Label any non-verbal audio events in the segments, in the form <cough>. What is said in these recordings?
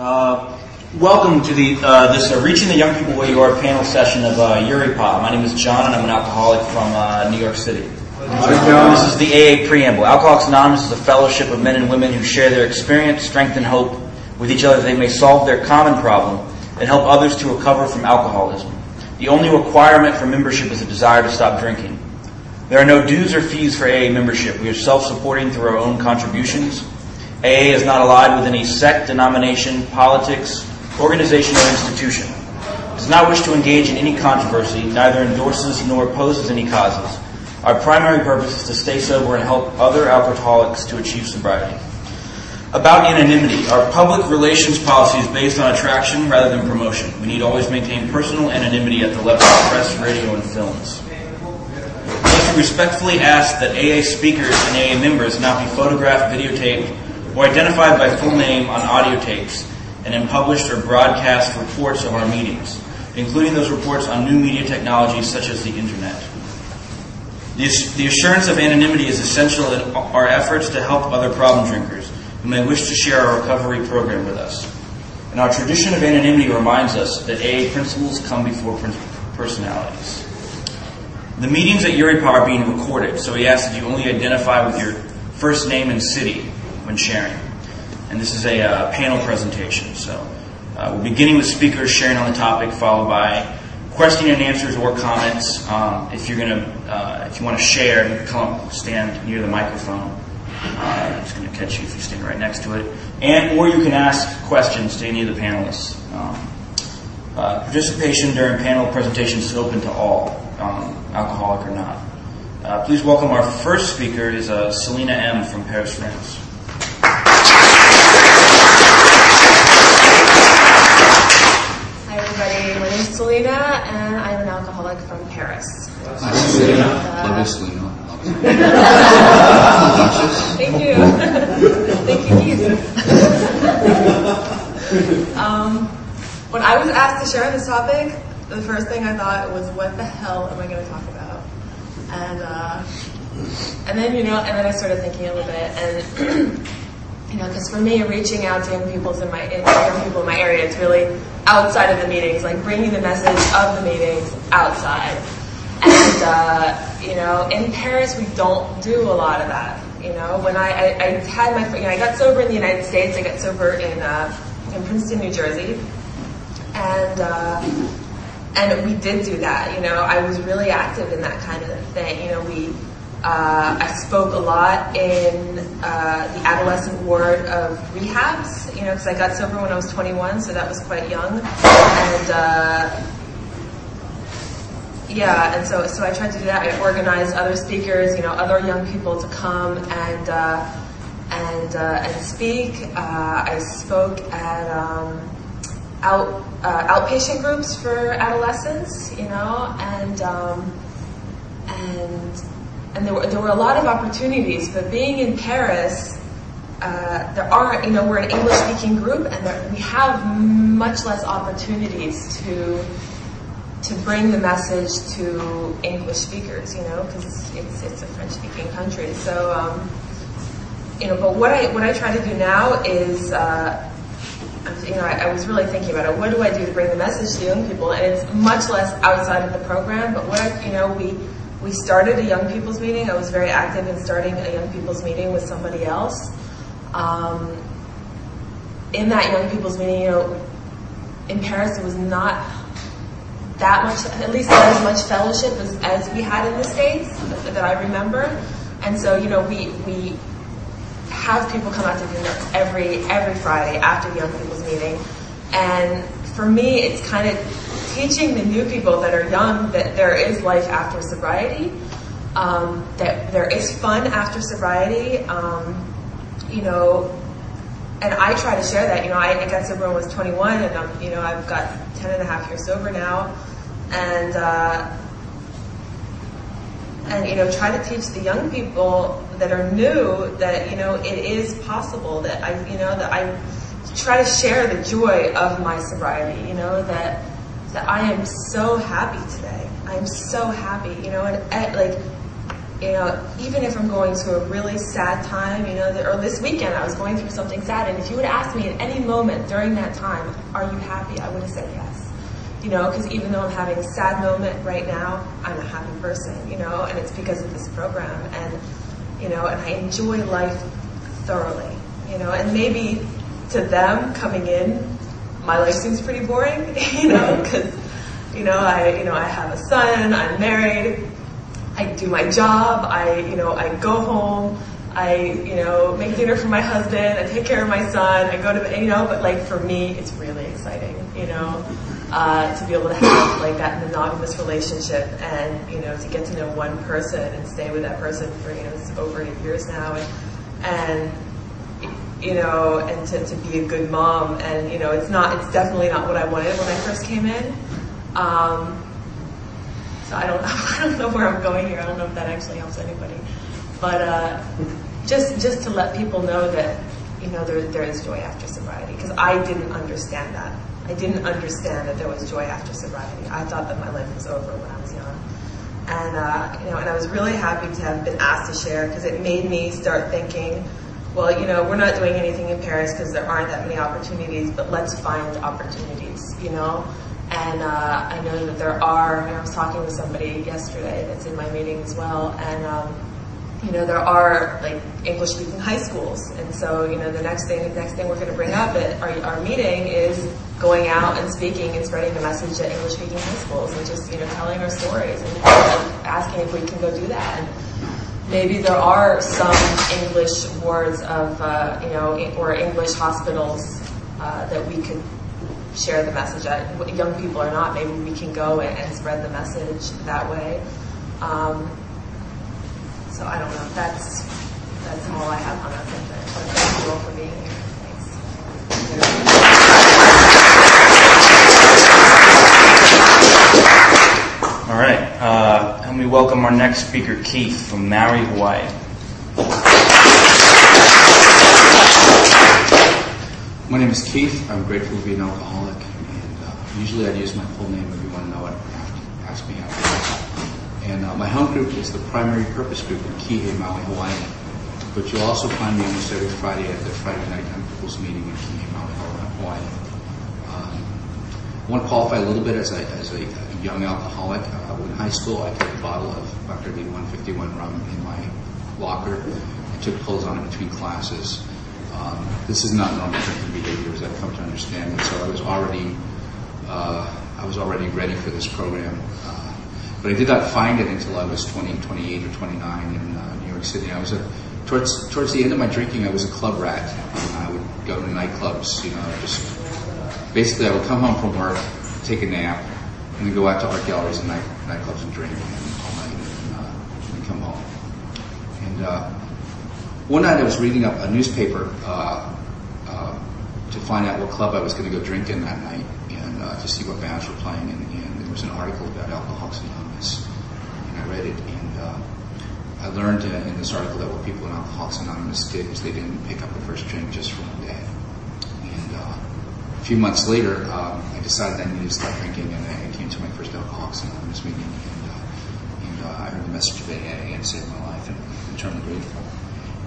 Uh, welcome to the uh, this uh, Reaching the Young People Where You Are panel session of uh, EURYPAA. My name is John, and I'm an alcoholic from uh, New York City. This is the AA Preamble. Alcoholics Anonymous is a fellowship of men and women who share their experience, strength, and hope with each other that they may solve their common problem and help others to recover from alcoholism. The only requirement for membership is a desire to stop drinking. There are no dues or fees for AA membership. We are self-supporting through our own contributions. AA is not allied with any sect, denomination, politics, organization, or institution. It does not wish to engage in any controversy, neither endorses nor opposes any causes. Our primary purpose is to stay sober and help other alcoholics to achieve sobriety. About anonymity, our public relations policy is based on attraction rather than promotion. We need always maintain personal anonymity at the level of press, radio, and films. We respectfully ask that AA speakers and AA members not be photographed, videotaped, or identified by full name on audio tapes and in published or broadcast reports of our meetings, including those reports on new media technologies such as the Internet. The assurance of anonymity is essential in our efforts to help other problem drinkers who may wish to share our recovery program with us. And our tradition of anonymity reminds us that AA principles come before personalities. The meetings at EURYPAA are being recorded, so we ask that you only identify with your first name and city when sharing. And this is a uh, panel presentation, so uh, we're beginning with speakers sharing on the topic, followed by question and answers or comments. Um, if you're gonna, uh, if you want to share, come stand near the microphone. It's going to catch you if you stand right next to it, and or you can ask questions to any of the panelists. Um, uh, participation during panel presentations is open to all, um, alcoholic or not. Uh, please welcome our first speaker is uh, Selena M from Paris, France. Hi everybody, my name is Selena and I'm an alcoholic from Paris. Selena. Love you, Selena. Thank you. <laughs> Thank you, Keith. <laughs> um, when I was asked to share this topic, the first thing I thought was, what the hell am I going to talk about? And, uh, and then, you know, and then I started thinking a little bit and <clears throat> you know, because for me, reaching out to young people in my young people in my area, it's really outside of the meetings, like bringing the message of the meetings outside. And uh, you know, in Paris, we don't do a lot of that. You know, when I, I, I had my, you know, I got sober in the United States. I got sober in uh, in Princeton, New Jersey, and. Uh, and we did do that, you know. I was really active in that kind of thing. You know, we uh, I spoke a lot in uh, the adolescent ward of rehabs, you know, because I got sober when I was 21, so that was quite young. And uh, yeah, and so so I tried to do that. I organized other speakers, you know, other young people to come and uh, and uh, and speak. Uh, I spoke at um, out outpatient groups for adolescents, you know, and um, and and there were, there were a lot of opportunities, but being in Paris, uh, there are, you know, we're an English speaking group and there, we have much less opportunities to, to bring the message to English speakers, you know, because it's, it's, it's, a French speaking country. So, um, you know, but what I, what I try to do now is, uh, you know, I, I, was really thinking about it. What do I do to bring the message to young people? And it's much less outside of the program, but what, you know, we, we started a young people's meeting. I was very active in starting a young people's meeting with somebody else. Um, in that young people's meeting, you know, in Paris, it was not that much, at least not as much fellowship as, as we had in the States that, that I remember. And so, you know, we, we have people come out to dinner every, every Friday after the young people's meeting. And for me, it's kind of teaching the new people that are young that there is life after sobriety, um, that there is fun after sobriety, um, you know, and I try to share that. You know, I, I got sober when I was 21, and I'm, you know, I've got 10 and a half years sober now, and uh, and you know, try to teach the young people that are new that you know it is possible that I, you know, that I try to share the joy of my sobriety. You know that that I am so happy today. I am so happy, you know, and, and like you know, even if I'm going through a really sad time, you know, or this weekend I was going through something sad, and if you would ask me at any moment during that time, are you happy? I would have said yes. You know, because even though I'm having a sad moment right now, I'm a happy person, you know, and it's because of this program. And, you know, and I enjoy life thoroughly, you know, and maybe to them coming in, my life seems pretty boring, <laughs> you know, because, you know, I, you know, I have a son, I'm married, I do my job. I, you know, I go home. I, you know, make dinner for my husband. I take care of my son. I go to, you know, but like for me, it's really exciting, you know, uh, to be able to have like that monogamous relationship and, you know, to get to know one person and stay with that person for, you know, over eight years now and, and, you know, and to, to be a good mom. And, you know, it's not, it's definitely not what I wanted when I first came in. Um, so I don't, <laughs> I don't know where I'm going here. I don't know if that actually helps anybody. But uh, just just to let people know that you know there there is joy after sobriety because I didn't understand that. I didn't understand that there was joy after sobriety. I thought that my life was over when I was young, and uh, you know, and I was really happy to have been asked to share because it made me start thinking. Well, you know, we're not doing anything in Paris because there aren't that many opportunities, but let's find opportunities, you know? And uh, I know that there are, I was talking with somebody yesterday that's in my meeting as well, and um, you know, there are like English speaking high schools. And so, you know, the next thing, the next thing we're going to bring up at our, our meeting is going out and speaking and spreading the message at English speaking high schools and just, you know, telling our stories and asking if we can go do that. And maybe there are some English wards of, uh, you know, or English hospitals uh, that we could share the message. At, young people or not, maybe we can go and, and spread the message that way. Um, so I don't know. That's that's all I have on that subject. But thank you all for being here. Thanks. All right. Uh, help me welcome our next speaker, Keith from Maui, Hawaii. My name is Keith. I'm grateful to be an alcoholic, and uh, usually I'd use my full name if you want to know it. Ask me after. And uh, my home group is the primary purpose group in Kihei, Maui, Hawaii. But you'll also find me almost every Friday at the Friday night time people's meeting in Kihei, Maui, Hawaii. Um, I want to qualify a little bit as a, as a young alcoholic. Uh, in high school, I kept a bottle of Dr. B 151 rum in my locker. I took pulls on it between classes. Um, this is not normal drinking behavior, as I've come to understand it. So I was already, uh, I was already ready for this program. Uh, but I did not find it until I was 20, 28 or 29 in uh, New York City. I was a, towards towards the end of my drinking, I was a club rat. And I would go to nightclubs, you know, just basically I would come home from work, take a nap, and then go out to art galleries and night, nightclubs and drink all night and, uh, and come home. And uh, one night I was reading up a newspaper uh, uh, to find out what club I was going to go drink in that night and uh, to see what bands were playing. And, and, there was an article about Alcoholics Anonymous, and I read it. And uh, I learned in this article that what people in Alcoholics Anonymous did is they didn't pick up the first drink just for one day. And a few months later, um, I decided I needed to start drinking, and I to my first Alcoholics Anonymous meeting. And, and I heard the message of AA and saved my life, and I'm eternally grateful.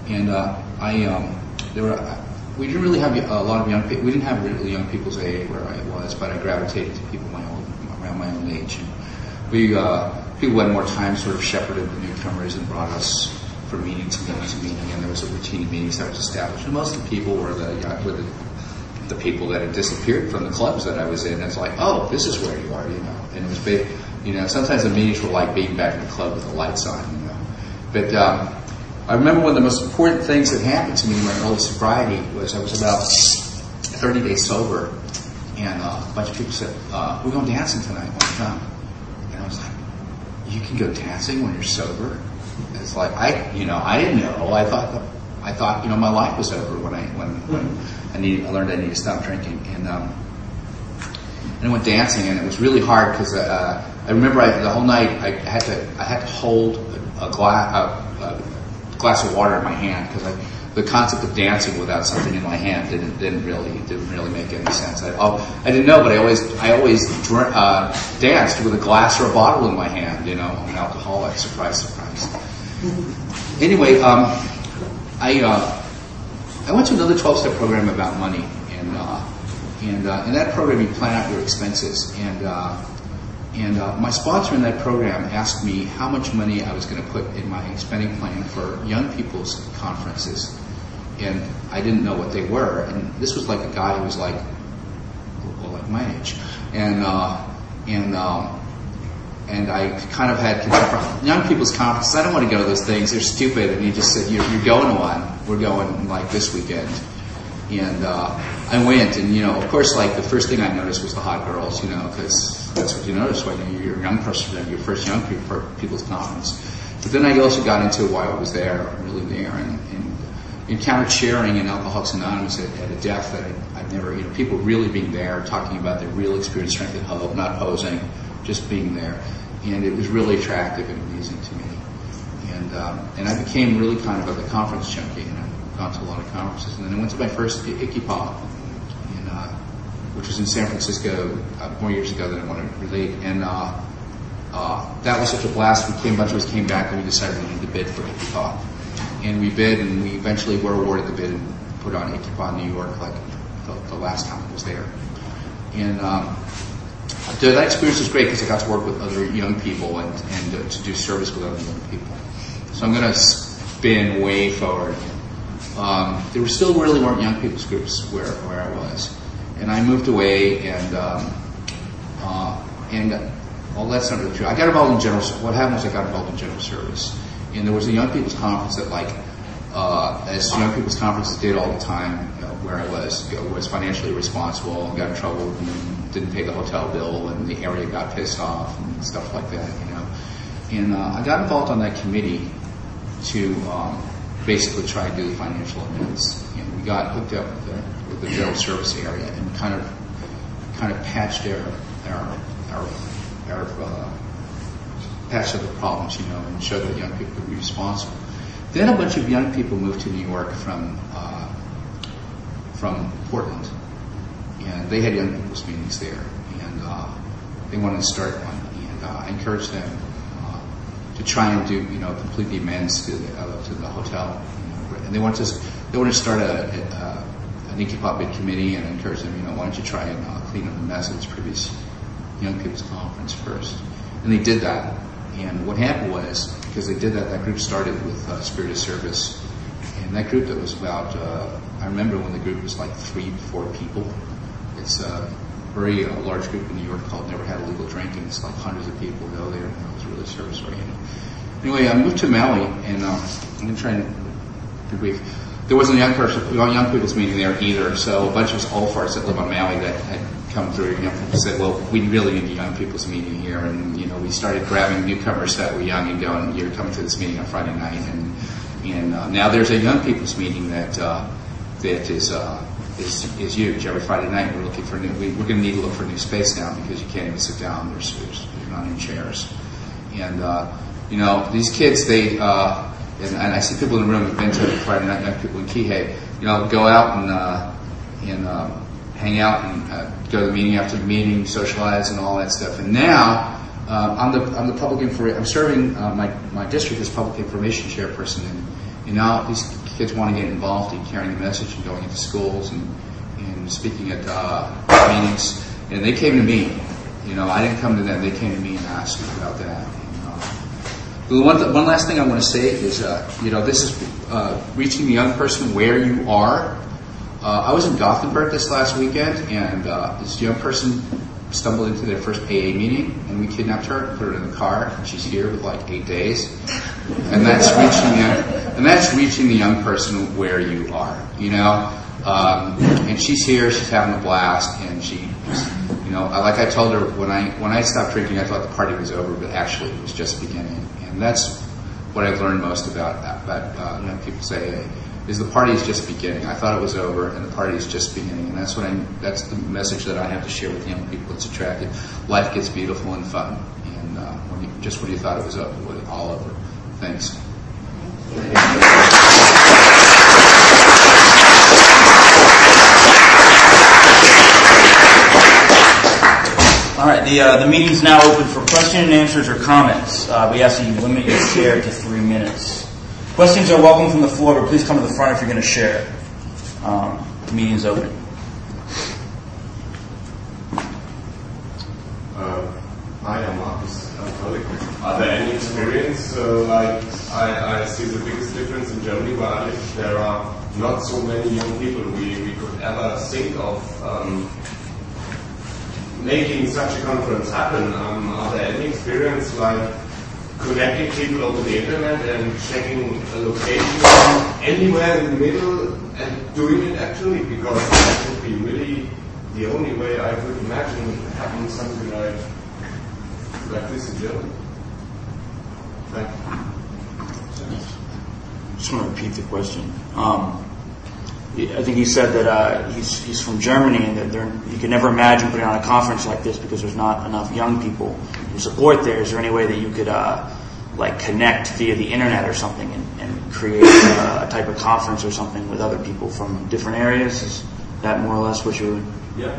And uh, I, um, there were, we didn't really have a lot of young people. We didn't have really young people's AA where I was, but I gravitated to people my own, around my own age. And we, uh, people had more time sort of shepherded the newcomers and brought us from meeting to meeting to meeting, and there was a routine of meetings that was established. And most of the people were the, were the, the people that had disappeared from the clubs that I was in. It's like, oh, this is where you are, you know. And it was big, you know. Sometimes the meetings were like being back in the club with the lights on, you know. But um, I remember one of the most important things that happened to me in my early sobriety was I was about 30 days sober, and uh, a bunch of people said, uh, "We're going dancing tonight. Want to come?" And I was like, "You can go dancing when you're sober?" It's like I, you know, I didn't know. I thought, I thought, you know, my life was over when I when when I needed, I learned I needed to stop drinking, and um, and I went dancing, and it was really hard because uh, I remember I, the whole night I had to I had to hold a, a glass. A, a glass of water in my hand because the concept of dancing without something in my hand didn't didn't really didn't really make any sense. I, oh, I didn't know, but I always I always dr- uh, danced with a glass or a bottle in my hand. You know, I'm an alcoholic. Surprise, surprise. anyway, um, I uh, I went to another 12 step program about money, and uh, and uh, in that program you plan out your expenses, and uh, and uh, my sponsor in that program asked me how much money I was going to put in my spending plan for young people's conferences, and I didn't know what they were, and this was like a guy who was like, well, like my age, and uh, and. Um, and I kind of had young people's conferences. I don't want to go to those things; they're stupid. And he just said, "You're, you're going to one. We're going like this weekend." And uh, I went, and you know, of course, like the first thing I noticed was the hot girls, you know, because that's what you notice when you're a young person your first young people's conference. But then I also got into why I was there, really there, and, and encountered sharing in Alcoholics Anonymous at, at a depth that I, I've never, you know, people really being there, talking about their real experience, strength, and hope, not posing just being there. And it was really attractive and amazing to me. And um, and I became really kind of a conference junkie, and I've gone to a lot of conferences. And then I went to my first ICYPAA, in, uh, which was in San Francisco uh, more years ago than I want to relate. And uh, uh, that was such a blast. We came, a bunch of us came back, and we decided we needed to bid for ICYPAA. And we bid, and we eventually were awarded the bid and put on in New York, like the, the last time I was there. And um, that experience was great because I got to work with other young people and, and uh, to do service with other young people. So I'm going to spin way forward. Um, there still really weren't young people's groups where, where I was. And I moved away and, um, uh, and, well, that's not really true. I got involved in general, what happened was I got involved in general service. And there was a young people's conference that like, uh, as young people's conferences did all the time, you know, where I was, was financially responsible and got in trouble didn't pay the hotel bill and the area got pissed off and stuff like that, you know. And uh, I got involved on that committee to um, basically try to do the financial events. And we got hooked up with the, with the general service area and kind of kind of patched our our our, our uh, patched up the problems, you know, and showed that young people could be responsible. Then a bunch of young people moved to New York from uh, from Portland, and they had young people's meetings there, and uh, they wanted to start one, and uh, I encouraged them uh, to try and do, you know, complete the amends to the, uh, to the hotel, you know, and they wanted to they wanted to start a, a an ICYPAA bid committee, and I encouraged them, you know, why don't you try and uh, clean up the mess of this previous young people's conference first, and they did that, and what happened was because they did that, that group started with uh, Spirit of Service, and that group that was about uh, I remember when the group was like three, four people. It's a very uh, large group in New York called Never Had a Legal Drinking. It's like hundreds of people go there, and it was really service oriented. Anyway, I moved to Maui, and um, I'm going to try and be brief. There wasn't a young person, young people's meeting there either, so a bunch of us old farts that live on Maui that had come through, you know, said, well, we really need a young people's meeting here, and you know, we started grabbing newcomers that were young and going, you're coming to this meeting on Friday night, and and uh, now there's a young people's meeting that uh, that is uh, is is huge. Every Friday night we're looking for new. We, are going to need to look for new space now because you can't even sit down. There's there's, there's not any chairs, and uh, you know these kids they. Uh, and, and I see people in the room who've been to Friday night, young people in Kihei, you know, go out and uh, and um, hang out and uh, go to the meeting after the meeting, socialize, and all that stuff. And now uh, I'm the I'm the public information. I'm serving uh, my my district as public information chairperson, and, and now these kids want to get involved in carrying the message and going into schools and and speaking at uh, meetings. And they came to me. You know, I didn't come to them. They came to me and asked me about that. And, uh, one, th- one last thing I want to say is, uh, you know, this is uh, reaching the young person where you are. Uh, I was in Gothenburg this last weekend, and uh, this young person stumbled into their first AA meeting, and we kidnapped her, put her in the car, and she's here with like eight days, and that's reaching the, and that's reaching the young person where you are, you know. Um, and she's here, she's having a blast, and she, you know, like I told her when I when I stopped drinking, I thought the party was over, but actually it was just beginning, and that's what I've learned most about about uh, young people say is the party is just beginning. I thought it was over, and the party is just beginning, and that's what I. That's the message that I have to share with young people. It's attractive. Life gets beautiful and fun, and uh, when you, just when you thought it was over, it was all over. Thanks. All right, the, uh, the meeting's now open for question and answers or comments. Uh, we ask that you limit your share to three minutes. Questions are welcome from the floor, but please come to the front if you're going to share. Um, the meeting's open. Uh, hi, I'm Marcus. Are there any experience, uh, like I, I see the biggest difference in Germany where I live, there are not so many young people we, we could ever think of um, making such a conference happen. Um, are there any experience like connecting people over the internet and checking a location anywhere in the middle and doing it actually? Because that would be really the only way I could imagine having something like like this in Germany. Thank you. Just want to repeat the question. Um, I think he said that uh, he's, he's from Germany and that there, you could never imagine putting on a conference like this because there's not enough young people who support there. Is there any way that you could uh, like connect via the internet or something and, and create uh, a type of conference or something with other people from different areas? Is that more or less what you're? Yeah.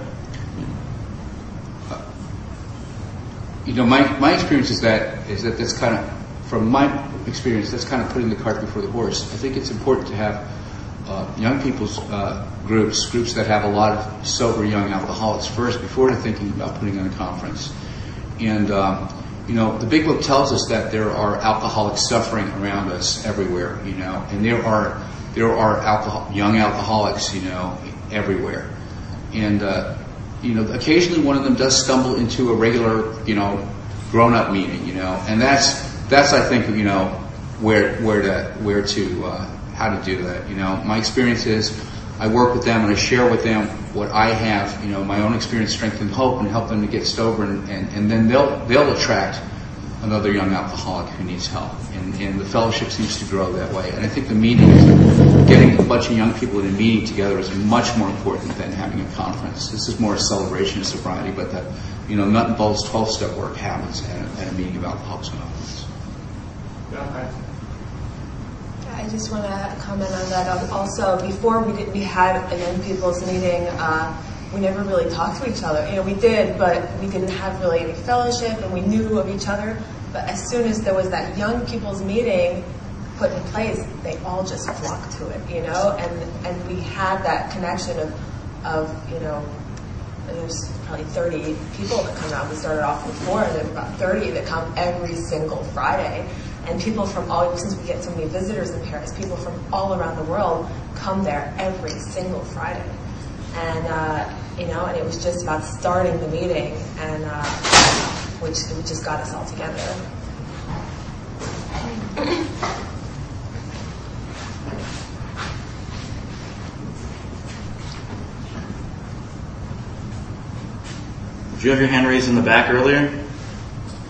You know, my, my experience is that is that that's kind of from my experience that's kind of putting the cart before the horse. I think it's important to have uh, young people's uh, groups, groups that have a lot of sober young alcoholics first before they're thinking about putting on a conference. And um, you know, the Big Book tells us that there are alcoholics suffering around us everywhere. You know, and there are there are alcohol, young alcoholics, you know, everywhere. And uh, you know, occasionally one of them does stumble into a regular, you know, grown-up meeting, you know, and that's that's I think you know where where to where to uh, how to do that. You know, my experience is I work with them and I share with them what I have, you know, my own experience, strength, and hope, and help them to get sober, and, and, and then they'll they'll attract another young alcoholic who needs help, and, and the fellowship seems to grow that way. And I think the meeting, getting a bunch of young people in a meeting together, is much more important than having a conference. This is more a celebration of sobriety, but the you know nut and bolts twelve step work happens at a, at a meeting of Alcoholics Anonymous. I just want to comment on that. Um, Also, before we did, we had a young people's meeting. Uh, we never really talked to each other. You know, we did, but we didn't have really any fellowship, and we knew of each other. But as soon as there was that young people's meeting put in place, they all just flocked to it. You know, and and we had that connection of of you know. There's probably 30 people that come out. We started off with four, and there's about 30 that come every single Friday. And people from all, since we get so many visitors in Paris, people from all around the world come there every single Friday. And, uh, you know, and it was just about starting the meeting, and uh, which, which just got us all together. Did you have your hand raised in the back earlier?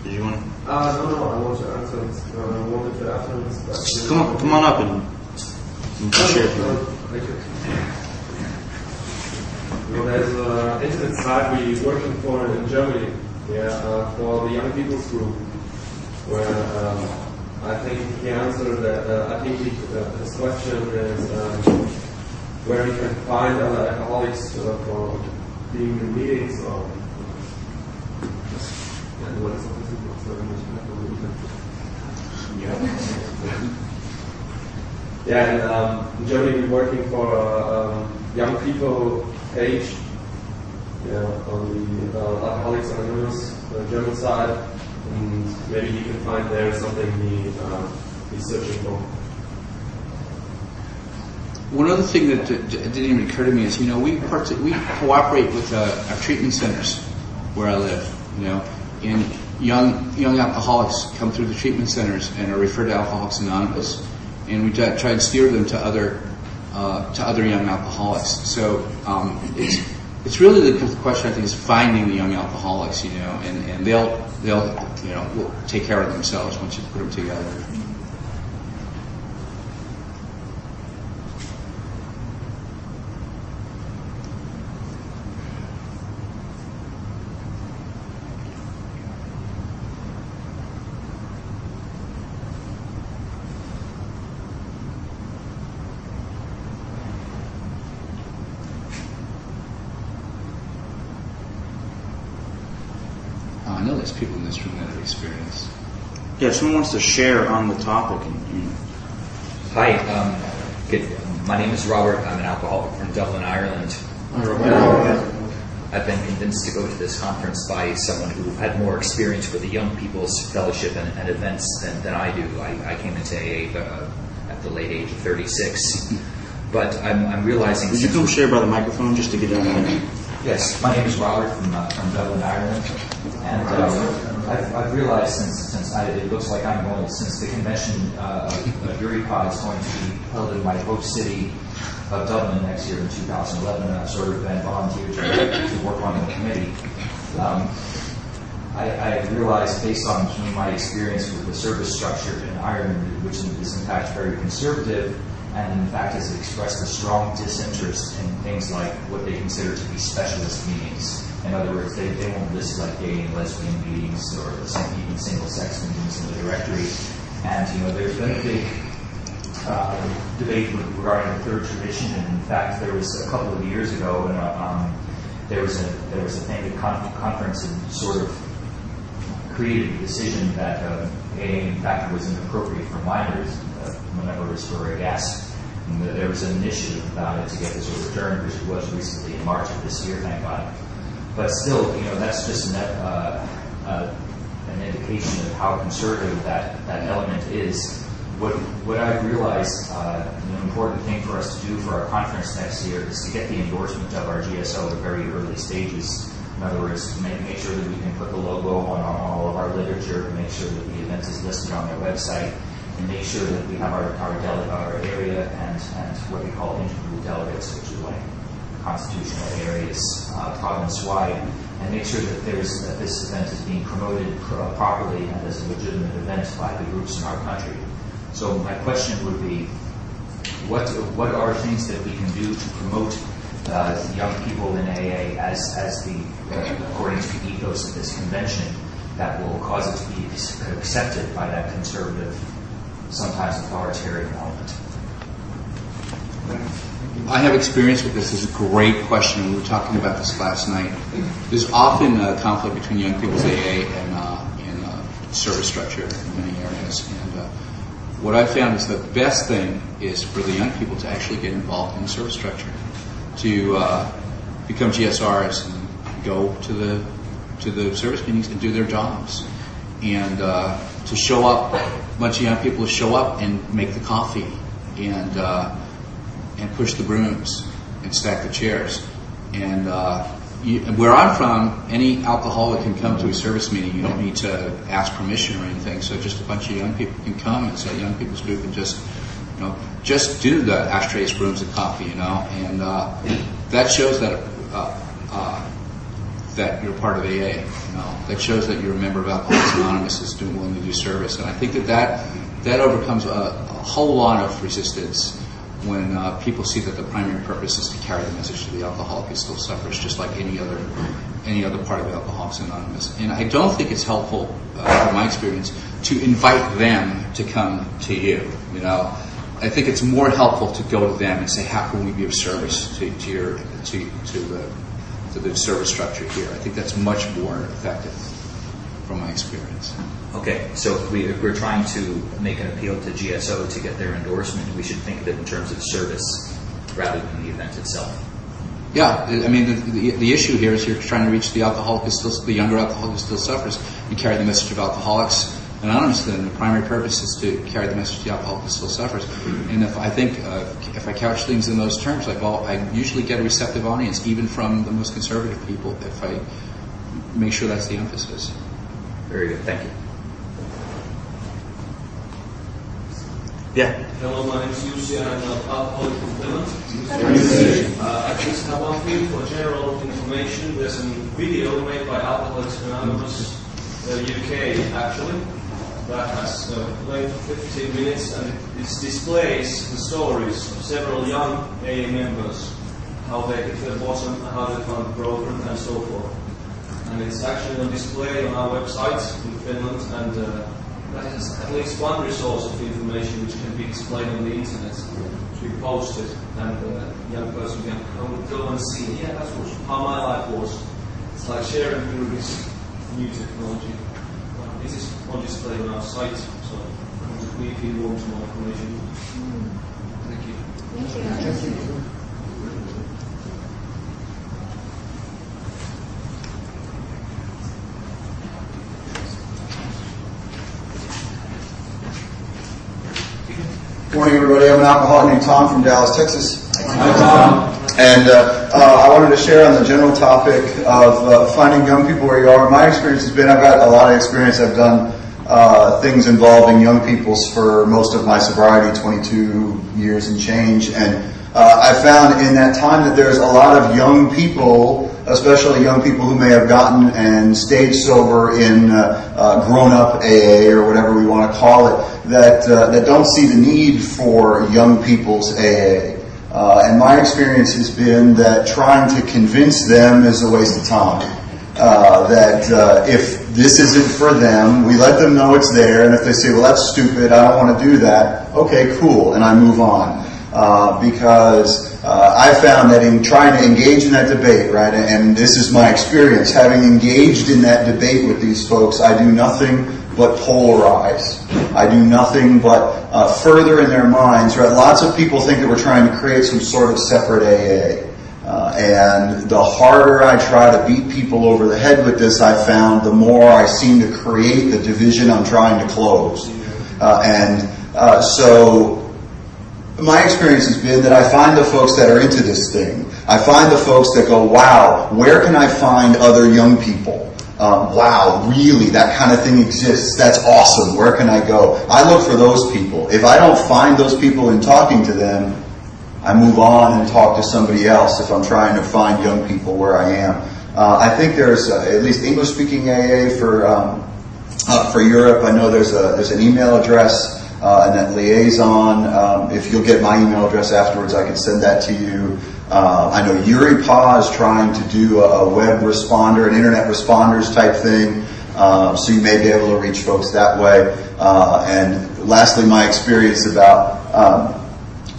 Did you want to? Uh, no, no, I want to answer this. Uh, I wanted to answer this. Come on, come on up and, and share if you want. Thank you. You there's an internet site we're working for in Germany, yeah, uh, for the young people's group, where um, I think he answered that. Uh, I think he, uh, his question is um, where you can find other alcoholics uh, for being in meetings or. Yeah, what is English? Yeah, and um, Germany working for a um, young people page yeah, on the uh, Alcoholics Anonymous uh, German side, and maybe you can find there something he, uh, he's searching for. One other thing that didn't even occur to me is, you know, we part- we cooperate with uh, our treatment centers where I live, you know, and young young alcoholics come through the treatment centers and are referred to Alcoholics Anonymous, and we try and steer them to other uh, to other young alcoholics. So um, it's it's really the question I think is finding the young alcoholics, you know, and, and they'll they'll you know will take care of themselves once you put them together. If someone wants to share on the topic. And, you know. Hi, um, good. my name is Robert. I'm an alcoholic from Dublin, Ireland. I've been convinced to go to this conference by someone who had more experience with the Young People's Fellowship and, and events than, than, I do. I, I came into AA uh, at the late age of 36. But I'm, I'm realizing. Would you come share by the microphone just to get down there? Yes, my name is Robert from, uh, from Dublin, Ireland. And uh, I've, I've, realized since, since It looks like I'm going, since the convention uh, of, EURYPAA is going to be held in my host city of Dublin next year in 2011, and I've sort of been volunteered to, to work on the committee. Um, I, I, realized, based on my experience with the service structure in Ireland, which is in fact very conservative, and in fact has expressed a strong disinterest in things like what they consider to be specialist meetings. In other words, they, they won't list like gay and lesbian meetings or even single-sex meetings in the directory. And you know, there's been a big uh, debate regarding the third tradition, and in fact, there was a couple of years ago, and um, there was a there was a thing at con- conference and sort of created a decision that uh, in fact, was inappropriate for minors uh, whenever it was for a gas. There was an initiative about it to get this overturned, which it was recently in March of this year, thank God. But still, you know, that's just an, uh, uh, an indication of how conservative that, that element is what, what I've realized uh, an important thing for us to do for our conference next year is to get the endorsement of our GSO at very early stages. In other words, make, make sure that we can put the logo on, on all of our literature, make sure that the event is listed on their website, and make sure that we have our, our, dele- our area and, and what we call integral delegates, which is like constitutional areas uh, province-wide, and make sure that there's that this event is being promoted properly and as a legitimate event by the groups in our country. So my question would be, what what are things that we can do to promote uh, young people in AA as as the uh, according to the ethos of this convention that will cause it to be accepted by that conservative, sometimes authoritarian element? I have experience with this. This is a great question. We were talking about this last night. There's often a conflict between young people's AA and, uh, and uh, service structure in many areas. And uh, what I found is the best thing is for the young people to actually get involved in the service structure, to uh, become GSRs and go to the to the service meetings and do their jobs, and uh, to show up, a bunch of young people to show up and make the coffee and uh, and push the brooms and stack the chairs, and uh, you, where I'm from, any alcoholic can come to a service meeting. You don't need to ask permission or anything. So just a bunch of young people can come. It's a young people's group and just, you know, just do the ashtrays, brooms, and coffee. You know, and uh, that shows that uh, uh, that you're part of AA. You know, that shows that you're a member of Alcoholics Anonymous is doing willing to do service. And I think that that that overcomes a, a whole lot of resistance when uh, people see that the primary purpose is to carry the message to the alcoholic who still suffers, just like any other any other part of Alcoholics Anonymous. And I don't think it's helpful, uh, from my experience, to invite them to come to you. You know, I think it's more helpful to go to them and say, "How can we be of service to, to your to to the to the service structure here?" I think that's much more effective, from my experience. Okay, so if, we, are trying to make an appeal to GSO to get their endorsement, we should think of it in terms of service rather than the event itself. Yeah, I mean, the, the, the issue here is you're trying to reach the alcoholic who still, the younger alcoholic who still suffers. You carry the message of Alcoholics Anonymous, then the primary purpose is to carry the message to the alcoholic who still suffers. And if I think, uh, if I couch things in those terms, like, well, I usually get a receptive audience, even from the most conservative people, if I make sure that's the emphasis. Very good, thank you. Yeah. Hello, my name is Jussi. I'm an alcoholic from Finland. Uh, I just have one thing for general information. There's a video made by Alcoholics Anonymous uh, UK, actually, that has uh, length of 15 minutes and it displays the stories of several young AA members, how they hit their bottom, how they found broken, and so forth. And it's actually on display on our website in Finland and uh, that has at least one resource of information which can be displayed on the internet to be posted, and a young person can go, and see, yeah, that's how my life was. It's like sharing through this new technology. Uh, this is on display on our site, so if you want more information. Thank you. Thank you. Morning, everybody. I'm an alcoholic named Tom from Dallas, Texas. Hi, Tom. And uh, uh, I wanted to share on the general topic of uh, finding young people where you are. My experience has been I've got a lot of experience. I've done things involving young peoples for most of my sobriety, 22 years and change. And uh, I found in that time that there's a lot of young people, especially young people who may have gotten and stayed sober in uh, uh, grown-up AA or whatever we want to call it, that uh, that don't see the need for young people's AA. Uh, and my experience has been that trying to convince them is a waste of time. Uh, that uh, if this isn't for them, we let them know it's there, and if they say, well, that's stupid, I don't want to do that, okay, cool, and I move on. Uh, because uh, I found that in trying to engage in that debate, right, and this is my experience, having engaged in that debate with these folks, I do nothing but polarize. I do nothing but uh, further in their minds, right? Lots of people think that we're trying to create some sort of separate AA. Uh, and the harder I try to beat people over the head with this, I found the more I seem to create the division I'm trying to close. Uh, and uh, so my experience has been that I find the folks that are into this thing. I find the folks that go, wow, where can I find other young people? Um, wow, really, that kind of thing exists. That's awesome. Where can I go? I look for those people. If I don't find those people in talking to them, I move on and talk to somebody else if I'm trying to find young people where I am. Uh, I think there's uh, at least English speaking AA for um, uh, for Europe. I know there's a there's an email address uh, and that liaison. Um, if you'll get my email address afterwards, I can send that to you. Uh, I know EURYPAA is trying to do a, a, web responder, an internet responders type thing, uh, so you may be able to reach folks that way. Uh, and lastly, my experience about um,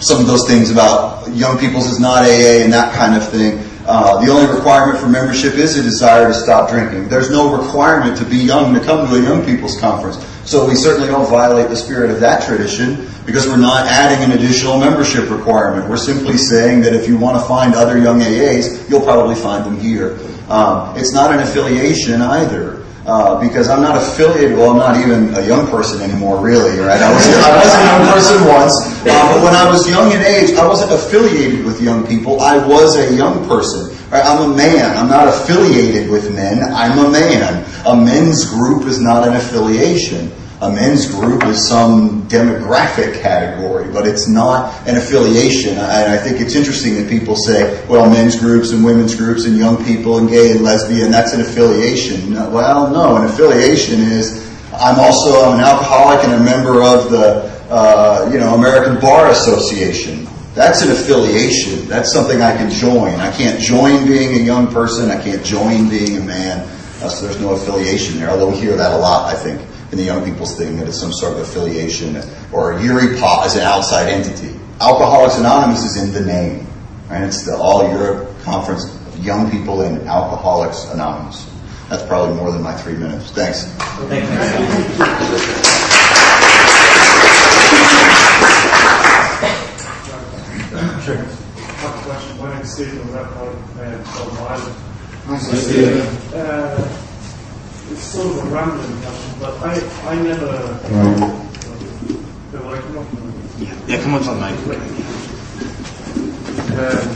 some of those things about young people's is not AA and that kind of thing. Uh, the only requirement for membership is a desire to stop drinking. There's no requirement to be young to come to a young people's conference. So we certainly don't violate the spirit of that tradition because we're not adding an additional membership requirement. We're simply saying that if you want to find other young AAs, you'll probably find them here. Um, it's not an affiliation either. Uh, because I'm not affiliated. Well, I'm not even a young person anymore, really. Right? I was, I was a young person once, uh, but when I was young in age, I wasn't affiliated with young people. I was a young person. Right? I'm a man. I'm not affiliated with men. I'm a man. A men's group is not an affiliation. A men's group is some demographic category, but it's not an affiliation. And I think it's interesting that people say, well, men's groups and women's groups and young people and gay and lesbian, that's an affiliation. Well, no, an affiliation is I'm also I'm an alcoholic and a member of the uh, you know American Bar Association. That's an affiliation. That's something I can join. I can't join being a young person. I can't join being a man. Uh, so there's no affiliation there. Although we hear that a lot, I think in the young people's thing that it's some sort of affiliation or EURYPAA is an outside entity. Alcoholics Anonymous is in the name, right? It's the All Europe Conference of Young People in Alcoholics Anonymous. That's probably more than my three minutes. Thanks. Thank you. Sure. Question. My name is Stephen. I'm from Ireland. Hi, Stephen. It's sort of a rambling question, but I, I never. Yeah, yeah, come on to the mic. Um,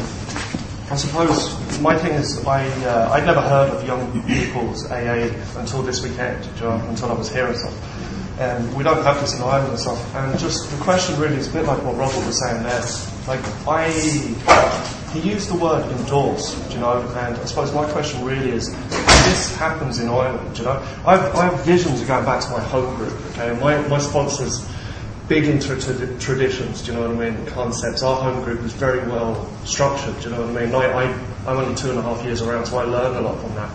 I suppose my thing is I uh, I'd never heard of young people's AA until this weekend, you know, until I was here and stuff. And we don't have this in Ireland and stuff. And just the question really is a bit like what Robert was saying there. Like I he used the word endorse, you know, and I suppose my question really is, this happens in Ireland, you know. I've, I have visions of going back to my home group, okay, my, my sponsor's big into t- traditions, do you know what I mean, concepts. Our home group is very well structured, do you know what I mean. I, I, I'm only two and a half years around, so I learned a lot from that.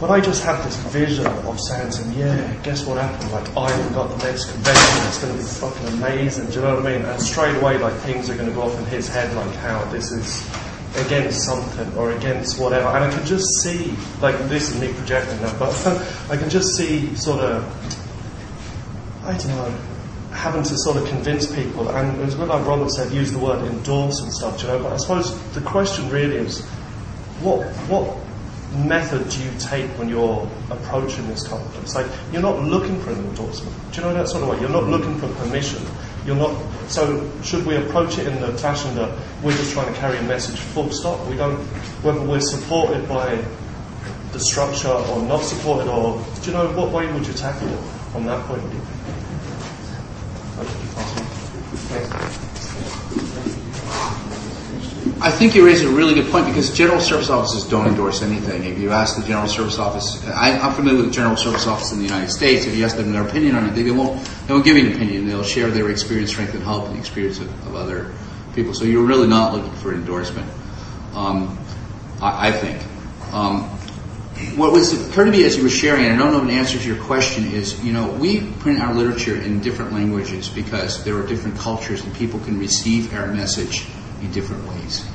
But I just have this vision of saying to him, yeah, guess what happened? Like, I've got the next convention, it's going to be fucking amazing, do you know what I mean? And straight away, like, things are going to go off in his head, like, how this is against something or against whatever. And I can just see, like this is me projecting now, but <laughs> I can just see sort of, I don't know, having to sort of convince people. And as well, like Robert said, use the word endorse and stuff, you know. But I suppose the question really is, what what method do you take when you're approaching this? It's like you're not looking for an endorsement. Do you know that sort of way? You're not looking for permission. You're not. So should we approach it in the fashion that we're just trying to carry a message? Full stop. We don't. Whether we're supported by the structure or not supported, or do you know what way would you tackle it from that point of view? I think you raise a really good point because general service offices don't endorse anything. If you ask the general service office, I, am familiar with the general service office in the United States. If you ask them their opinion on anything, they won't. They won't give you an opinion. They'll share their experience, strength, and hope, and the experience of, of other people. So you're really not looking for endorsement. Um, I, I, think. Um, what was occurred to me as you were sharing, and I don't know if an answer to your question is, you know, we print our literature in different languages because there are different cultures and people can receive our message in different ways.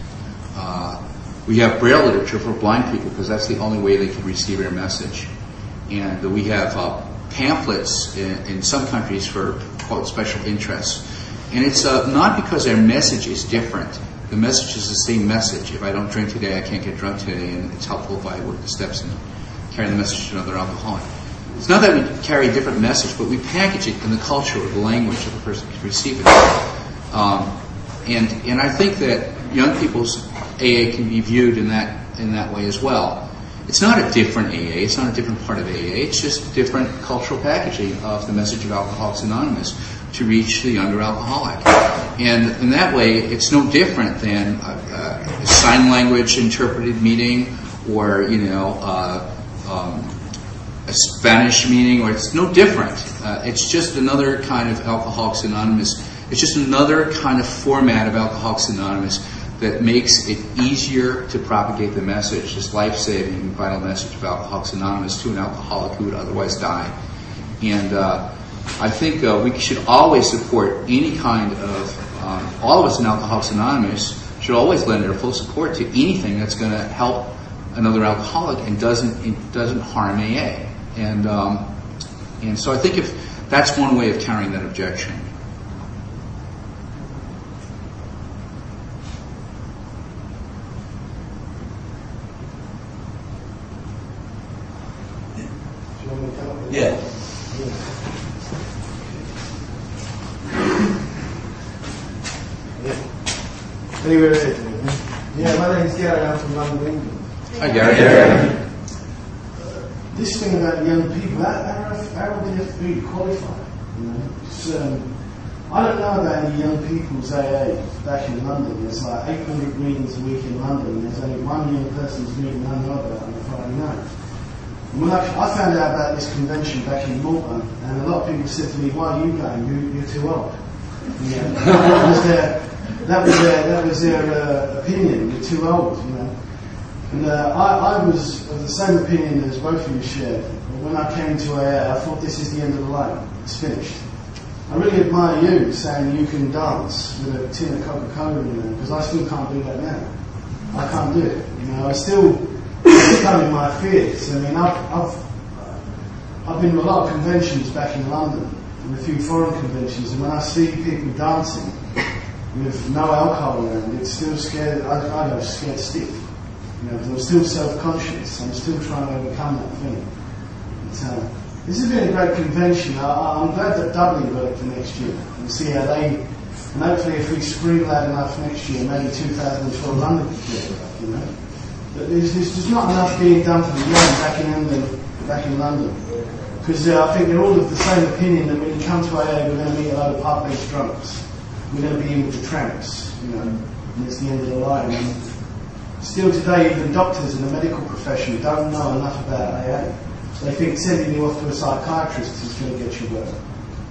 Uh, we have braille literature for blind people because that's the only way they can receive our message. And we have uh, pamphlets in, in, some countries for quote special interests. And it's uh, not because our message is different. The message is the same message. If I don't drink today, I can't get drunk today, and it's helpful if I work the steps and carry the message to another alcoholic. It's not that we carry a different message, but we package it in the culture or the language of the person can receive it. Um, and and I think that young people's AA can be viewed in that in that way as well. It's not a different AA. It's not a different part of AA. It's just different cultural packaging of the message of Alcoholics Anonymous to reach the younger alcoholic. And in that way, it's no different than a, a sign language interpreted meeting or you know uh, um, a Spanish meeting, or it's no different. Uh, it's just another kind of Alcoholics Anonymous. It's just another kind of format of Alcoholics Anonymous that makes it easier to propagate the message, this life-saving, vital message of Alcoholics Anonymous to an alcoholic who would otherwise die. And uh, I think uh, we should always support any kind of, um, all of us in Alcoholics Anonymous should always lend our full support to anything that's going to help another alcoholic and doesn't doesn't harm AA. And um, and so I think if that's one way of carrying that objection. Yeah. Anyway, yeah, my name is Gary. I'm from London, England. Hi, Gary. Gary. Uh, this thing about young people, how, how, how do they have to be qualified? You know, um, I don't know about any young people's AA back in London. There's like 800 meetings a week in London. There's only one young person's meeting I know about on a Friday night. When I, I, found out about this convention back in Malta, and a lot of people said to me, "Why are you going? You, are too old." Yeah. <laughs> that was their that was their, uh, opinion. You're too old, you know. And uh, I, I, was of the same opinion as both of you shared. When I came to AA, I thought this is the end of the line. It's finished. I really admire you saying you can dance with a tin of Coca-Cola in there because I still can't do that now. I can't do it. You know, I still overcoming my fears. I mean, I've, I've, I've been to a lot of conventions back in London and a few foreign conventions, and when I see people dancing with no alcohol around, it's still scared. I, I go scared stiff. You know, I'm still self-conscious. I'm still trying to overcome that thing. But, uh, this has been a great convention. I, am glad that Dublin got it for next year. And see how they, and hopefully if we scream loud enough next year, maybe 2012 London it, you know. But there's, there's not enough being done for the young back in England, back in London. Because uh, I think they're all of the same opinion that when you come to AA, we're going to meet a lot of park-based drunks. We're going to be in with the tramps, you know, and it's the end of the line. And still today, even doctors in the medical profession don't know enough about AA. They think sending you off to a psychiatrist is going to get you well.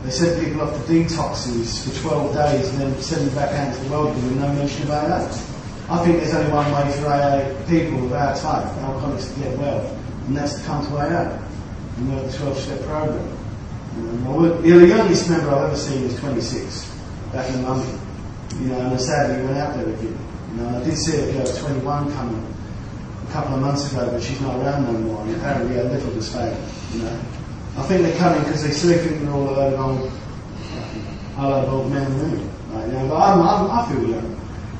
They send people off to detoxes for 12 days and then send them back out into the world with no mention of AA. I think there's only one way for AA people of our type, alcoholics, to get well, and that's to come to AA and work the 12 step program. Um, the youngest member I've ever seen is 26, back in London. You know, and sadly he went out there again. You You know, I did see a girl, 21, coming a couple of months ago, but she's not around no more. And apparently her little was failed. You know, I think they're coming because they still think we're all a load of old, a load of old men and women. Right, you know, but I'm, I'm, I feel young.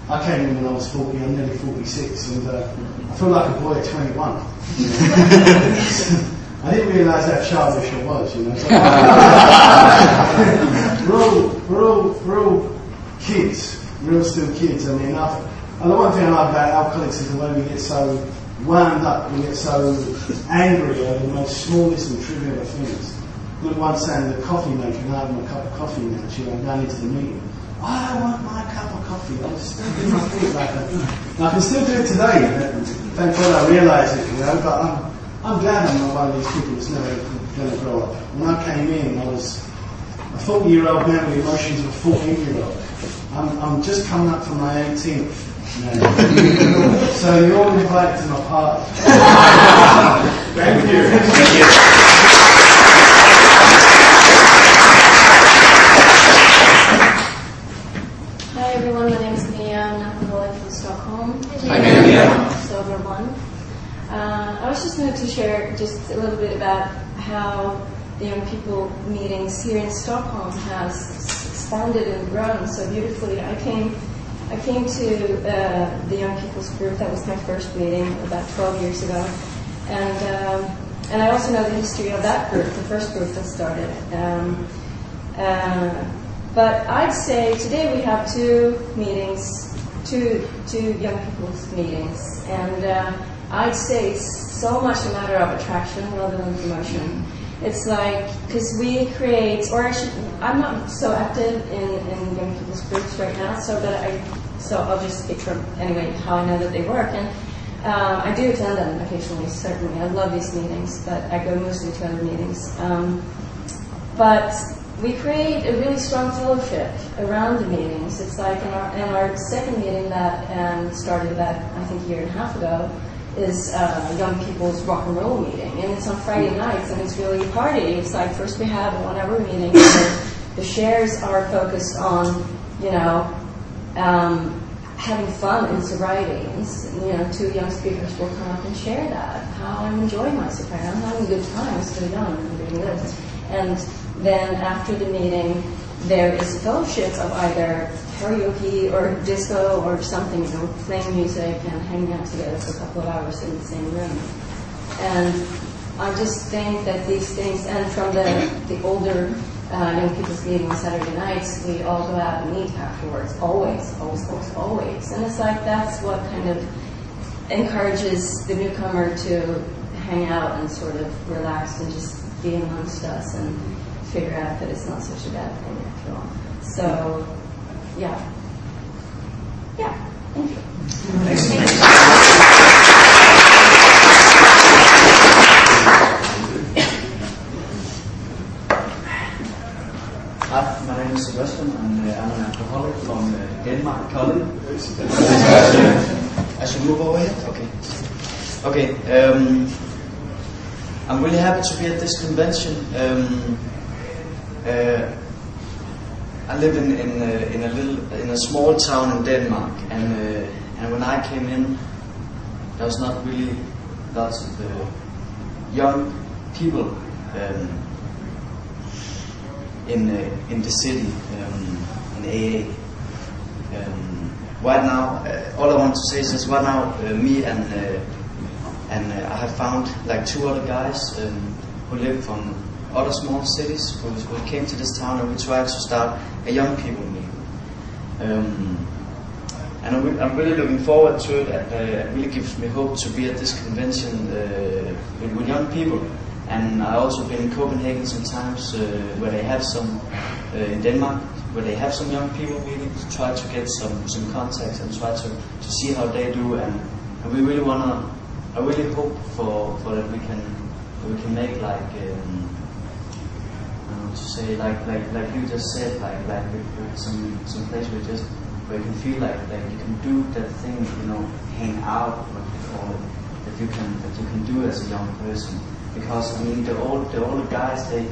I came in when I was 40, I'm nearly 46, and uh, I feel like a boy at 21. You <laughs> know? I didn't realise how childish I was, you know. So <laughs> all, we're all kids, we're still kids. I mean, I've, and the one thing I like about alcoholics is the way we get so wound up, we get so angry over the most smallest and trivial things. Look, once saying the coffee maker, can I have my cup of coffee now? She went down into the meeting. I want my cup of coffee. I was still doing my feet like that. And I can still do it today. Thank God I realise it, you know. But I'm, I'm glad I'm not one of these people that's never going to grow up. When I came in, I was 40 year old man with emotions of a 14 year old. I'm, I'm just coming up to my 18th. now. so you're all invited to my party. Thank you. Thank you. Hi everyone, my name is Mia. I'm an alcoholic from Stockholm. Hi, Mia. Sober one. Uh, I was just going to share just a little bit about how the young people meetings here in Stockholm has expanded and grown so beautifully. I came, I came to uh, the young people's group. That was my first meeting about 12 years ago, and um, and I also know the history of that group, the first group that started. Um, uh, but I'd say today we have two meetings, two two young people's meetings, and uh, I'd say it's so much a matter of attraction rather than promotion. It's like because we create, or actually, I'm not so active in, in young people's groups right now, so that I so I'll just speak from anyway how I know that they work and. Um, I do attend them occasionally, certainly. I love these meetings, but I go mostly to other meetings. Um, but we create a really strong fellowship around the meetings. It's like in our, in our second meeting that um, started about, I think, a year and a half ago, is uh, young people's rock and roll meeting. And it's on Friday nights, and it's really a party. It's like first we have a one-hour meeting, the shares are focused on, you know, um, having fun in sobriety. And, you know, two young speakers will come up and share that, how I'm enjoying my sobriety. I'm having a good time. I'm still young. I'm doing this. And then after the meeting, there is a fellowship of either karaoke or disco or something, you know, playing music and hanging out together for a couple of hours in the same room. And I just think that these things, and from the, the older uh, young people's meeting on Saturday nights, we all go out and eat afterwards, always, always, always, always. And it's like that's what kind of encourages the newcomer to hang out and sort of relax and just be amongst us and figure out that it's not such a bad thing after all. So, yeah. Yeah, thank you. Hi, my name is Sebastian and uh, I'm an alcoholic from uh, Denmark, Kolding. I should move over here? Okay. Okay, um, I'm really happy to be at this convention. Um, uh, I live in in, uh, in a little in a small town in Denmark, and uh, and when I came in, there was not really lots of uh, young people um, in uh, in the city um, in AA. Um, right now, all I want to say is right now, me and and I have found like two other guys um, who live from other small cities who, who came to this town, and we tried to start a young people meeting. Um, and I'm, I'm really looking forward to it. And, uh, it really gives me hope to be at this convention uh, with, with young people. And I also been in Copenhagen sometimes uh, where they have some uh, in Denmark where they have some young people meetings. Try to get some some contacts and try to, to see how they do. And, and we really wanna. I really hope for, for that we can we can make like. Um, I don't know to say like like like you just said like like some some place where just where you can feel like like you can do that thing you know hang out what you call it that you can that you can do as a young person because I mean the old the older guys they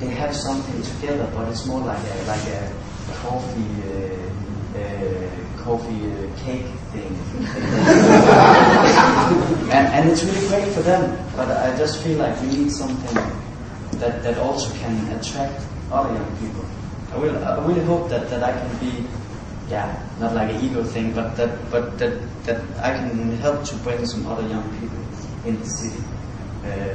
they have something together but it's more like a like a coffee uh, uh, coffee uh, cake thing. <laughs> and, and it's really great for them, but I just feel like we need something that, that also can attract other young people. I will I really hope that, that I can be yeah, not like an ego thing, but that but that that I can help to bring some other young people in the city. Uh,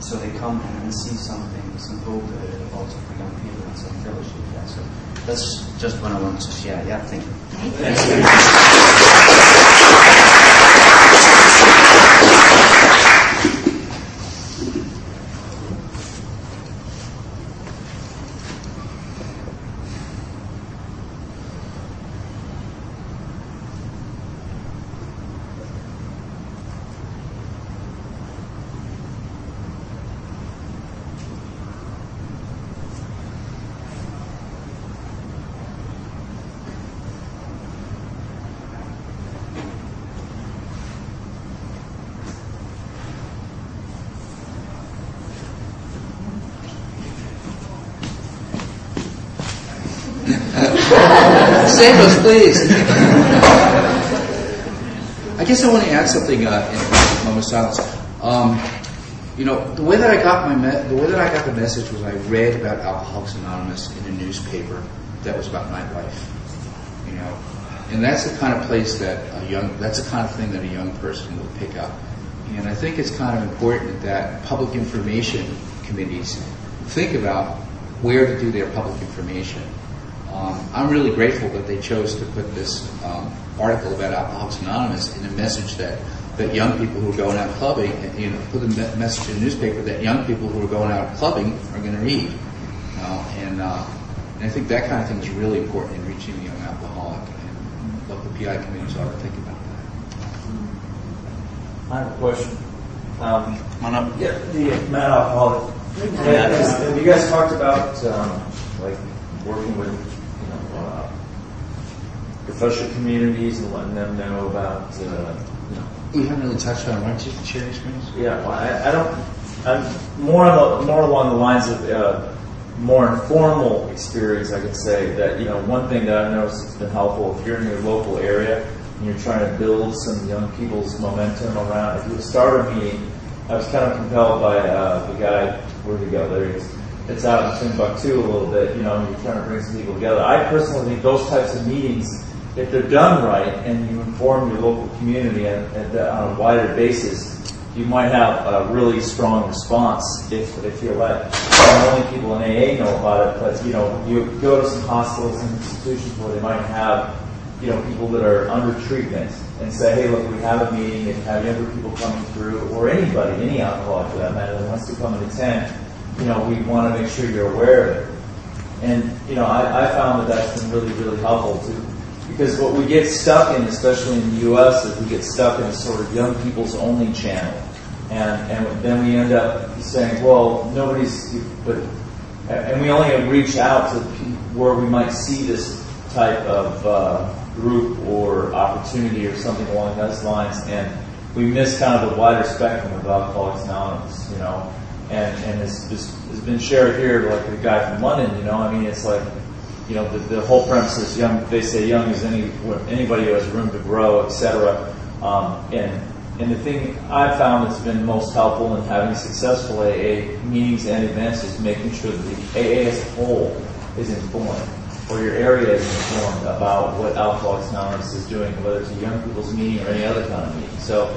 so they come and see something, some hope uh, also for young people and some fellowship. Yeah, so that's just what I want to share. Yeah, thank you. Thank you. <laughs> Please. I guess I want to add something uh, in moment of silence. Um, you know, the way that I got my me- the way that I got the message was I read about Alcoholics Anonymous in a newspaper that was about nightlife. You know, and that's the kind of place that a young that's the kind of thing that a young person will pick up. And I think it's kind of important that public information committees think about where to do their public information. Um, I'm really grateful that they chose to put this um, article about Alcoholics Anonymous in a message that, that young people who are going out clubbing, you know, put a message in the newspaper that young people who are going out clubbing are going to read. You know, and, uh, and I think that kind of thing is really important in reaching the young alcoholic. And what the PI committees ought to think about that. I have a question. Um, Come on up. Yeah, the Mad Alcoholic. Yeah, have you guys talked about um, like working with you know uh, professional communities and letting them know about uh, you know We haven't really touched on it. Why don't you share your experience? yeah, well, I, I don't. I'm more on the, more along the lines of uh, more informal experience. I could say that you know one thing that I've noticed has been helpful if you're in your local area and you're trying to build some young people's momentum around. If you start a meeting, I was kind of compelled by uh, the guy. Where'd he go? There he is. It's out in Timbuktu a little bit. You know, you're trying to bring some people together. I personally think those types of meetings if they're done right and you inform your local community and, and uh, on a wider basis, you might have a really strong response if, if you're let not only people in AA know about it, but you know, you go to some hospitals and institutions where they might have, you know, people that are under treatment and say, hey, look, we have a meeting and have younger people coming through, or anybody, any alcoholic for that matter, that wants to come and attend, you know, we want to make sure you're aware of it. And, you know, I, I found that that's been really, really helpful to because what we get stuck in, especially in the U.S., is we get stuck in a sort of young people's only channel, and and then we end up saying, well, nobody's, but, and we only reach out to where we might see this type of uh, group or opportunity or something along those lines, and we miss kind of the wider spectrum of Alcoholics Anonymous, you know, and and this has been shared here, like the guy from London, you know, I mean, it's like you know, the, the whole premise is young. They say young is any anybody who has room to grow, etc. Um, and and the thing I've found that's been most helpful in having successful AA meetings and events is making sure that the AA as a whole is informed, or your area is informed about what Alcoholics Anonymous is doing, whether it's a young people's meeting or any other kind of meeting. So.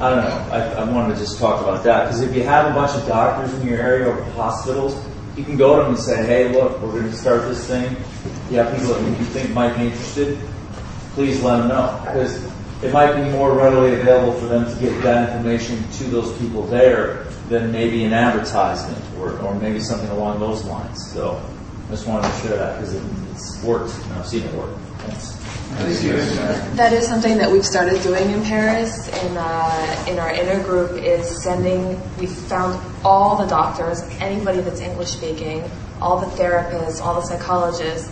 I don't know. I, I wanted to just talk about that because if you have a bunch of doctors in your area or hospitals, you can go to them and say, hey, look, we're going to start this thing. Have people that you think might be interested. Please let them know. Because it might be more readily available for them to get that information to those people there than maybe an advertisement or, or maybe something along those lines. So I just wanted to share that because it, it's worked and I've seen it work. Thanks. That is something that we've started doing in Paris. In uh, in our inner group, is sending. We found all the doctors, anybody that's English speaking, all the therapists, all the psychologists,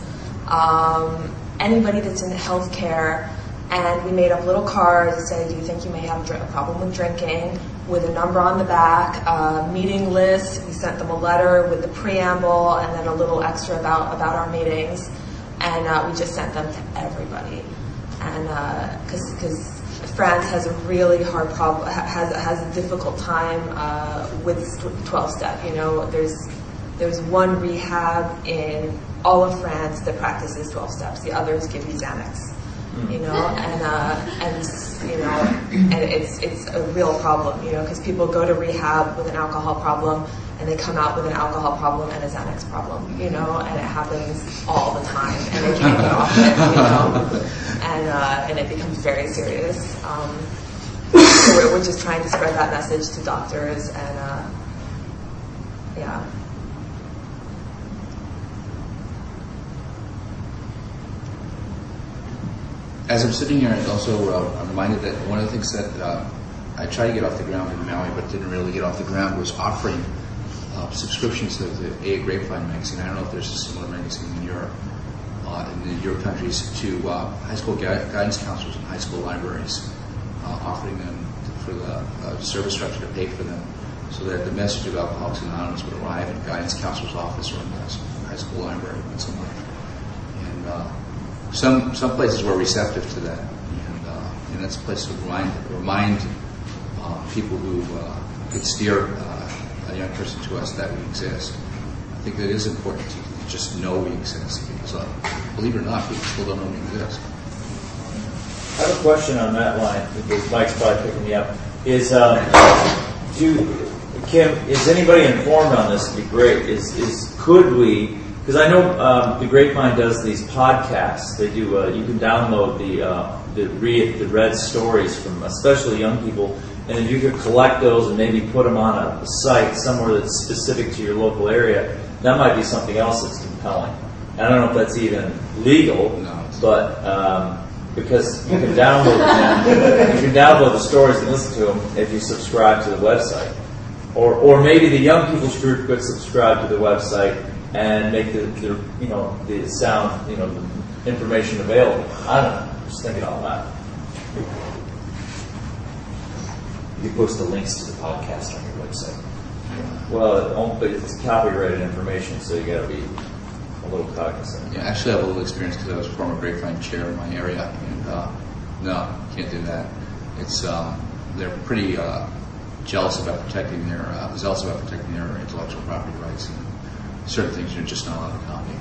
um, anybody that's in healthcare, and we made up little cards that say, "Do you think you may have a problem with drinking?" With a number on the back, a meeting list. We sent them a letter with the preamble and then a little extra about about our meetings and uh, we just sent them to everybody, and because because France has a really hard problem, has has a difficult time uh, with 12 step. You know, there's there's one rehab in all of France that practices 12 steps. The others give you Xanax. You know, and uh, and you know, and it's it's a real problem. You know, because people go to rehab with an alcohol problem and they come out with an alcohol problem and a Xanax problem, you know, and it happens all the time, and they can't get off it, you know, <laughs> and uh, and it becomes very serious. Um, so we're, we're just trying to spread that message to doctors, and uh, yeah. As I'm sitting here, also uh, I'm reminded that one of the things that uh, I tried to get off the ground in Maui, but didn't really get off the ground, was offering uh, subscriptions to the A Grapevine magazine. I don't know if there's a similar magazine in Europe, uh, in the Europe countries, to uh, high school gu- guidance counselors and high school libraries, uh, offering them for the uh, service structure to pay for them, so that the message of Alcoholics Anonymous would arrive in a guidance counselor's office or in the high school library and so on. And uh, some some places were receptive to that, and, uh, and that's a place to remind remind uh, people who could steer a young person to us that we exist. I think that is important to just know we exist because, believe it or not, people still don't know we exist. I have a question on that line, Mike's probably picking me up. Is, um, do, Kim, is anybody informed on this? Would be great. Is, is, could we, because I know um, the Grapevine does these podcasts. They do, uh, you can download the, uh, the, read, the read stories from especially young people, and if you could collect those and maybe put them on a, site somewhere that's specific to your local area. That might be something else that's compelling. I don't know if that's even legal, but um, because you can download them, you can download the stories and listen to them if you subscribe to the website, or or maybe the young people's group could subscribe to the website and make the, the you know the sound you know the information available. I don't know. Just thinking all that. You post the links to the podcast on your website. Well, but it's copyrighted information, so you got to be a little cognizant. Yeah, actually, I have a little experience because I was a former grapevine chair in my area, and uh, no, can't do that. It's um, they're pretty uh, jealous about protecting their uh, zealous about protecting their intellectual property rights, and certain things you're just not allowed to copy.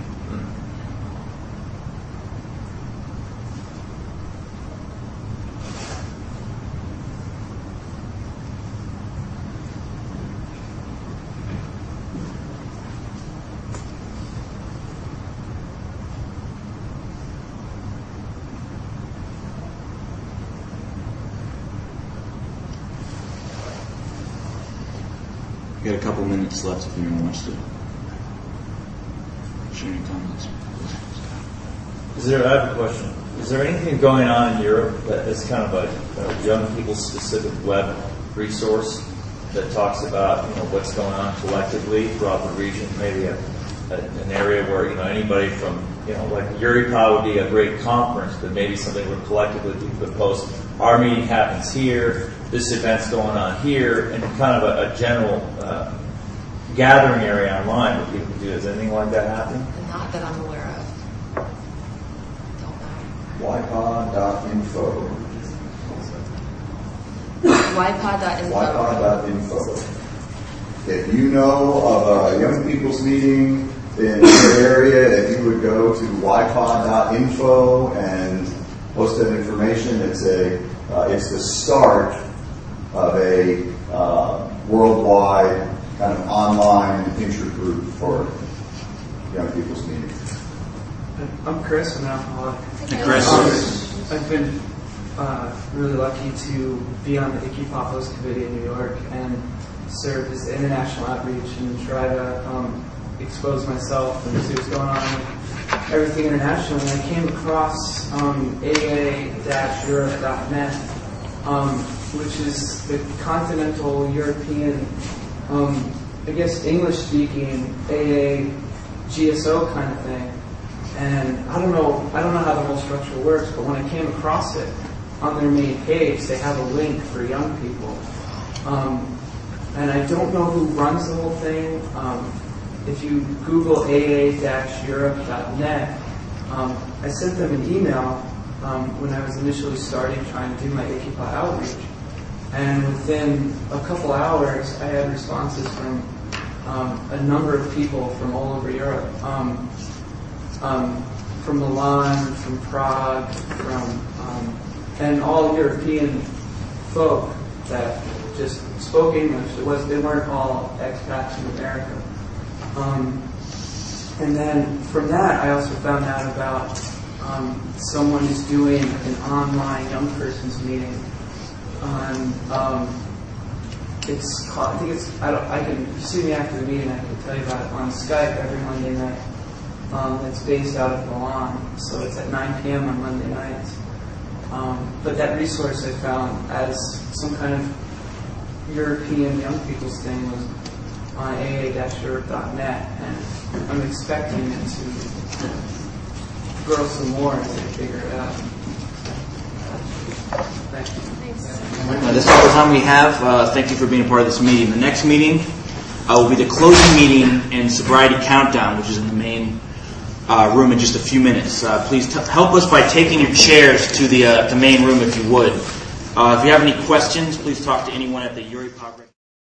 We got a couple minutes left if anyone wants to share any comments. Is there? I have a question. Is there anything going on in Europe that is kind of a, a young people specific web resource that talks about you know what's going on collectively throughout the region? Maybe a, a, an area where you know anybody from you know like EURYPAA would be a great conference, but maybe something where collectively people could post. Our meeting happens here. This event's going on here, and kind of a, a general uh, gathering area online where people do. Is anything like that happening? Not that I'm aware of. Don't know. YPod.info. YPod.info. YPod.info. If you know of a young people's meeting in your area, if you would go to YPod.info and post that information, it's a uh, it's the start of a uh, worldwide kind of online intergroup for young people's meetings. I'm Chris. I'm an alcoholic. Hey, Chris. I've been uh, really lucky to be on the ICYPAA Committee in New York and serve as the international outreach and try to um, expose myself and see what's going on with everything internationally. And I came across um, AA-Europe.net, um, which is the continental European, um, I guess English-speaking AA GSO kind of thing. And I don't know, I don't know how the whole structure works, but when I came across it on their main page, they have a link for young people. Um, and I don't know who runs the whole thing. Um, if you Google AA-Europe.net, um, I sent them an email um, when I was initially starting trying to do my ICYPAA outreach. And within a couple hours, I had responses from um, a number of people from all over Europe, um, um, from Milan, from Prague, from um, and all European folk that just spoke English. It was they weren't all expats in America. Um, and then from that, I also found out about um, someone who's doing an online young person's meeting on. Um, it's called, I think it's. I can. See me after the meeting, I can tell you about it on Skype every Monday night. Um, it's based out of Milan, so it's at 9 p.m. on Monday nights. Um, but that resource I found as some kind of European young people's thing was on aa-europe.net, and I'm expecting it to grow some more as I figure it out. Thank you. Uh, this is all the time we have. Uh, thank you for being a part of this meeting. The next meeting uh, will be the closing meeting and sobriety countdown, which is in the main uh, room in just a few minutes. Uh, please t- help us by taking your chairs to the, uh, the main room if you would. If you have any questions, please talk to anyone at the EURYPAA.